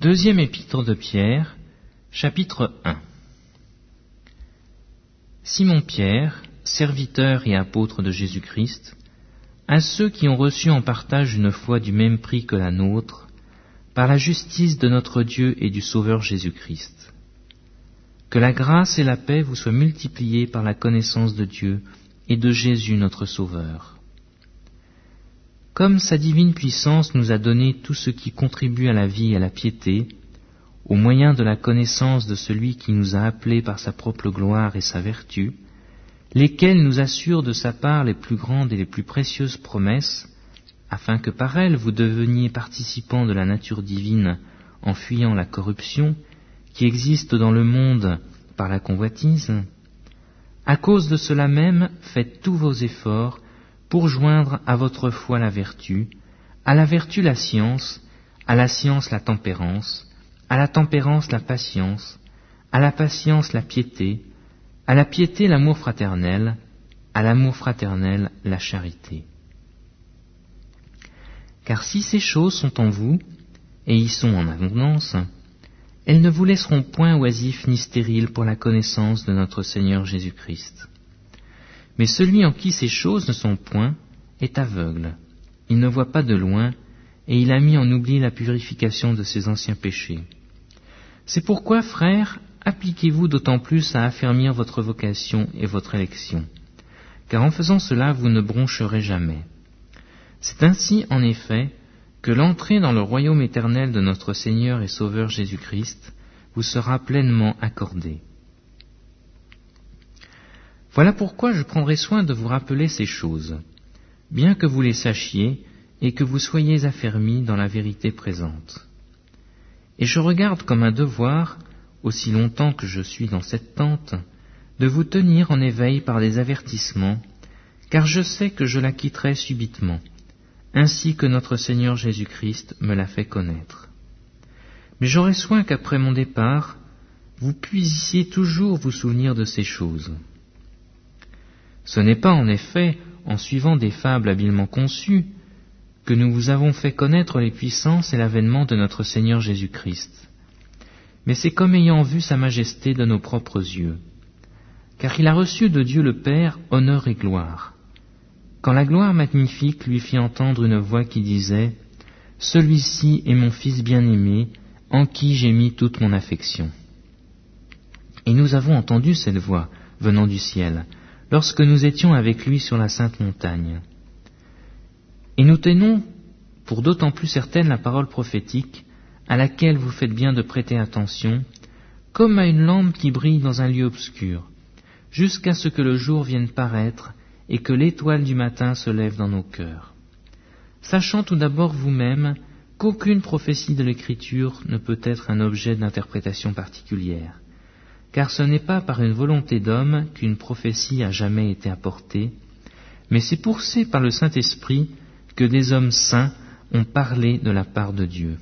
Deuxième épître de Pierre, chapitre 1 Simon Pierre, serviteur et apôtre de Jésus-Christ, à ceux qui ont reçu en partage une foi du même prix que la nôtre, par la justice de notre Dieu et du Sauveur Jésus-Christ. Que la grâce et la paix vous soient multipliées par la connaissance de Dieu et de Jésus notre Sauveur. Comme sa divine puissance nous a donné tout ce qui contribue à la vie et à la piété, au moyen de la connaissance de celui qui nous a appelés par sa propre gloire et sa vertu, lesquels nous assurent de sa part les plus grandes et les plus précieuses promesses, afin que par elles vous deveniez participants de la nature divine en fuyant la corruption qui existe dans le monde par la convoitise. À cause de cela même, faites tous vos efforts pour joindre à votre foi la vertu, à la vertu la science, à la science la tempérance, à la tempérance la patience, à la patience la piété, à la piété l'amour fraternel, à l'amour fraternel la charité. Car si ces choses sont en vous, et y sont en abondance, elles ne vous laisseront point oisifs ni stériles pour la connaissance de notre Seigneur Jésus-Christ. Mais celui en qui ces choses ne sont point est aveugle, il ne voit pas de loin, et il a mis en oubli la purification de ses anciens péchés. C'est pourquoi, frères, appliquez-vous d'autant plus à affermir votre vocation et votre élection, car en faisant cela vous ne broncherez jamais. C'est ainsi, en effet, que l'entrée dans le royaume éternel de notre Seigneur et Sauveur Jésus-Christ vous sera pleinement accordée. Voilà pourquoi je prendrai soin de vous rappeler ces choses, bien que vous les sachiez et que vous soyez affermis dans la vérité présente. Et je regarde comme un devoir aussi longtemps que je suis dans cette tente, de vous tenir en éveil par des avertissements, car je sais que je la quitterai subitement, ainsi que notre Seigneur Jésus-Christ me l'a fait connaître. Mais j'aurai soin qu'après mon départ, vous puissiez toujours vous souvenir de ces choses. Ce n'est pas en effet en suivant des fables habilement conçues que nous vous avons fait connaître les puissances et l'avènement de notre Seigneur Jésus-Christ mais c'est comme ayant vu sa majesté de nos propres yeux. Car il a reçu de Dieu le Père honneur et gloire. Quand la gloire magnifique lui fit entendre une voix qui disait Celui-ci est mon Fils bien-aimé, en qui j'ai mis toute mon affection. Et nous avons entendu cette voix venant du ciel, lorsque nous étions avec lui sur la sainte montagne. Et nous tenons pour d'autant plus certaine la parole prophétique à laquelle vous faites bien de prêter attention, comme à une lampe qui brille dans un lieu obscur, jusqu'à ce que le jour vienne paraître et que l'étoile du matin se lève dans nos cœurs. Sachant tout d'abord vous-même qu'aucune prophétie de l'Écriture ne peut être un objet d'interprétation particulière, car ce n'est pas par une volonté d'homme qu'une prophétie a jamais été apportée, mais c'est poussé par le Saint-Esprit que des hommes saints ont parlé de la part de Dieu.